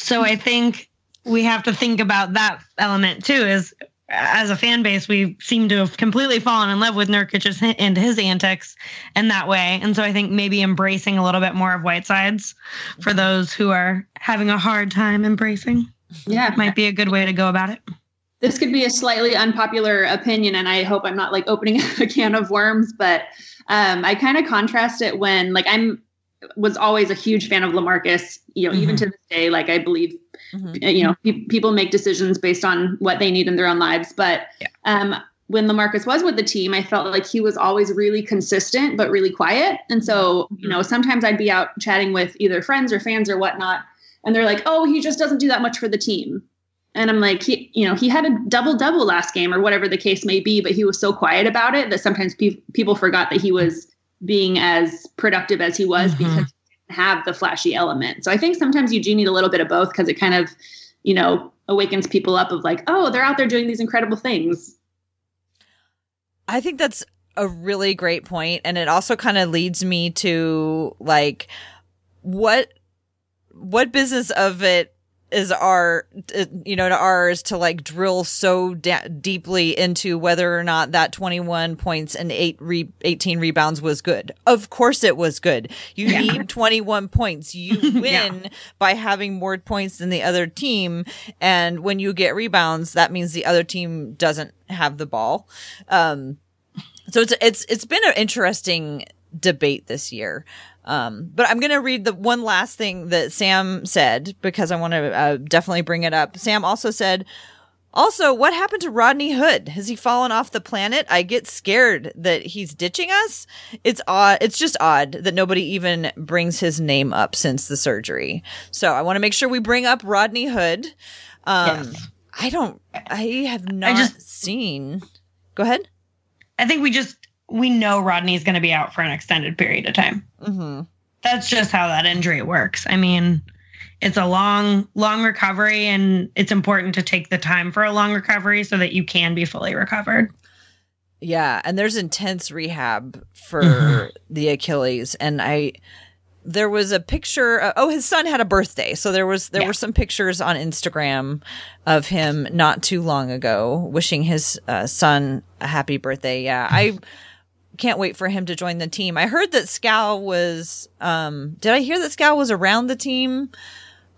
So I think we have to think about that element too. Is as a fan base, we seem to have completely fallen in love with Nurkic and his antics in that way. And so I think maybe embracing a little bit more of Whiteside's for those who are having a hard time embracing. Yeah. It might be a good way to go about it. This could be a slightly unpopular opinion, and I hope I'm not like opening a can of worms, but um, I kind of contrast it when like I'm was always a huge fan of LaMarcus, you know, mm-hmm. even to this day, like I believe, mm-hmm. you know, pe- people make decisions based on what they need in their own lives. But yeah. um, when LaMarcus was with the team, I felt like he was always really consistent, but really quiet. And so, mm-hmm. you know, sometimes I'd be out chatting with either friends or fans or whatnot and they're like, "Oh, he just doesn't do that much for the team." And I'm like, he, you know, he had a double double last game or whatever the case may be, but he was so quiet about it that sometimes pe- people forgot that he was being as productive as he was mm-hmm. because he didn't have the flashy element. So I think sometimes you do need a little bit of both because it kind of, you know, awakens people up of like, oh, they're out there doing these incredible things. I think that's a really great point, and it also kind of leads me to like what what business of it is our uh, you know to ours to like drill so da- deeply into whether or not that 21 points and 8 re- 18 rebounds was good? Of course it was good. You Yeah. need 21 points. You win by having more points than the other team and when you get rebounds that means the other team doesn't have the ball. Um so it's it's it's been an interesting debate this year. Um, but I'm going to read the one last thing that Sam said because I want to uh, definitely bring it up. Sam also said, also, what happened to Rodney Hood? Has he fallen off the planet? I get scared that he's ditching us. It's odd. It's just odd that nobody even brings his name up since the surgery. So I want to make sure we bring up Rodney Hood. Um, Yes. I don't, I have not just- seen. Go ahead. I think we just we know Rodney's going to be out for an extended period of time. Mm-hmm. That's just how that injury works. I mean, it's a long, long recovery, and it's important to take the time for a long recovery so that you can be fully recovered. Yeah, and there's intense rehab for Mhm. the Achilles, and I there was a picture. Uh, oh, his son had a birthday, so there was there Yeah. were some pictures on Instagram of him not too long ago wishing his uh, son a happy birthday. Yeah, I can't wait for him to join the team. I heard that Skal was. Um, did I hear that Skal was around the team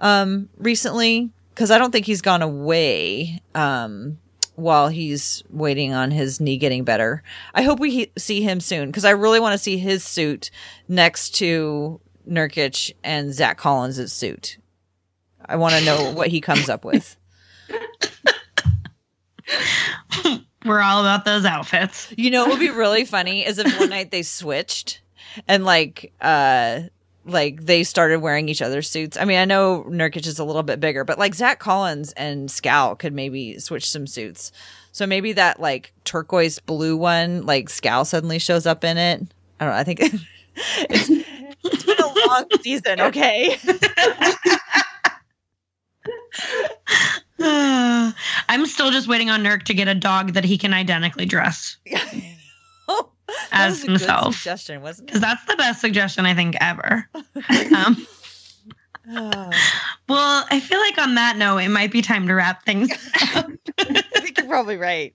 um, recently? Because I don't think he's gone away. Um, while he's waiting on his knee getting better. I hope we he- see him soon because I really want to see his suit next to Nurkic and Zach Collins' suit. I want to know what he comes up with. We're all about those outfits. You know, it would be really funny is if one night they switched and like, uh, like they started wearing each other's suits. I mean, I know Nurkic is a little bit bigger, but like Zach Collins and Skal could maybe switch some suits. So maybe that like turquoise blue one, like Skal suddenly shows up in it. I don't know. I think it's, it's been a long season. Okay. I'm still just waiting on Nurk to get a dog that he can identically dress oh, as was a good himself. suggestion, wasn't? Because that's the best suggestion I think ever. Um, Oh, well, I feel like on that note, it might be time to wrap things I think you're probably right.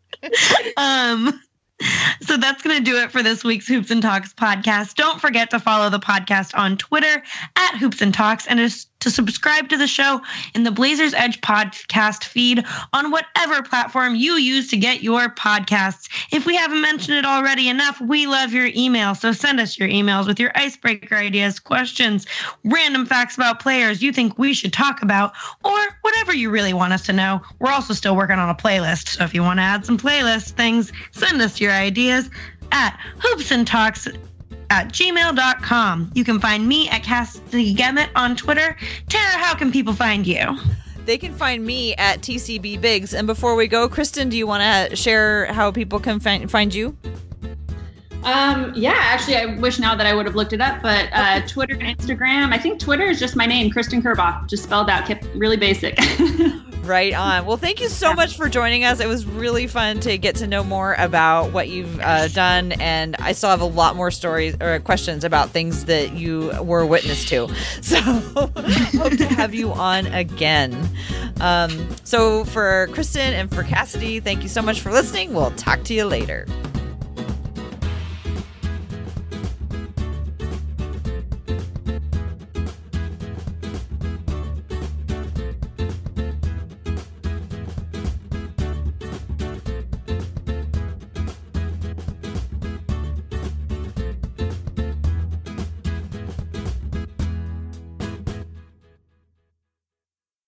um so that's going to do it for this week's Hoops and Talks podcast. Don't forget to follow the podcast on Twitter at Hoops and Talks and is to subscribe to the show in the Blazers Edge podcast feed on whatever platform you use to get your podcasts. If we haven't mentioned it already enough, we love your email. So send us your emails with your icebreaker ideas, questions, random facts about players you think we should talk about, or whatever you really want us to know. We're also still working on a playlist. So if you want to add some playlist things, send us your ideas at hoops and talks at gmail.com. You can find me at Cassidy Gemmet on Twitter. Tara, how can people find you? They can find me at TCB Biggs. And before we go, Kristen, do you want to share how people can find find you? Um, yeah, actually, I wish now that I would have looked it up, but uh, Twitter and Instagram. I think Twitter is just my name, Kristen Kerboff, just spelled out, kept really basic. Right on. Well, thank you so much for joining us. It was really fun to get to know more about what you've uh, done, and I still have a lot more stories or questions about things that you were witness to. So, hope to have you on again. Um, so, for Kristen and for Cassidy, thank you so much for listening. We'll talk to you later.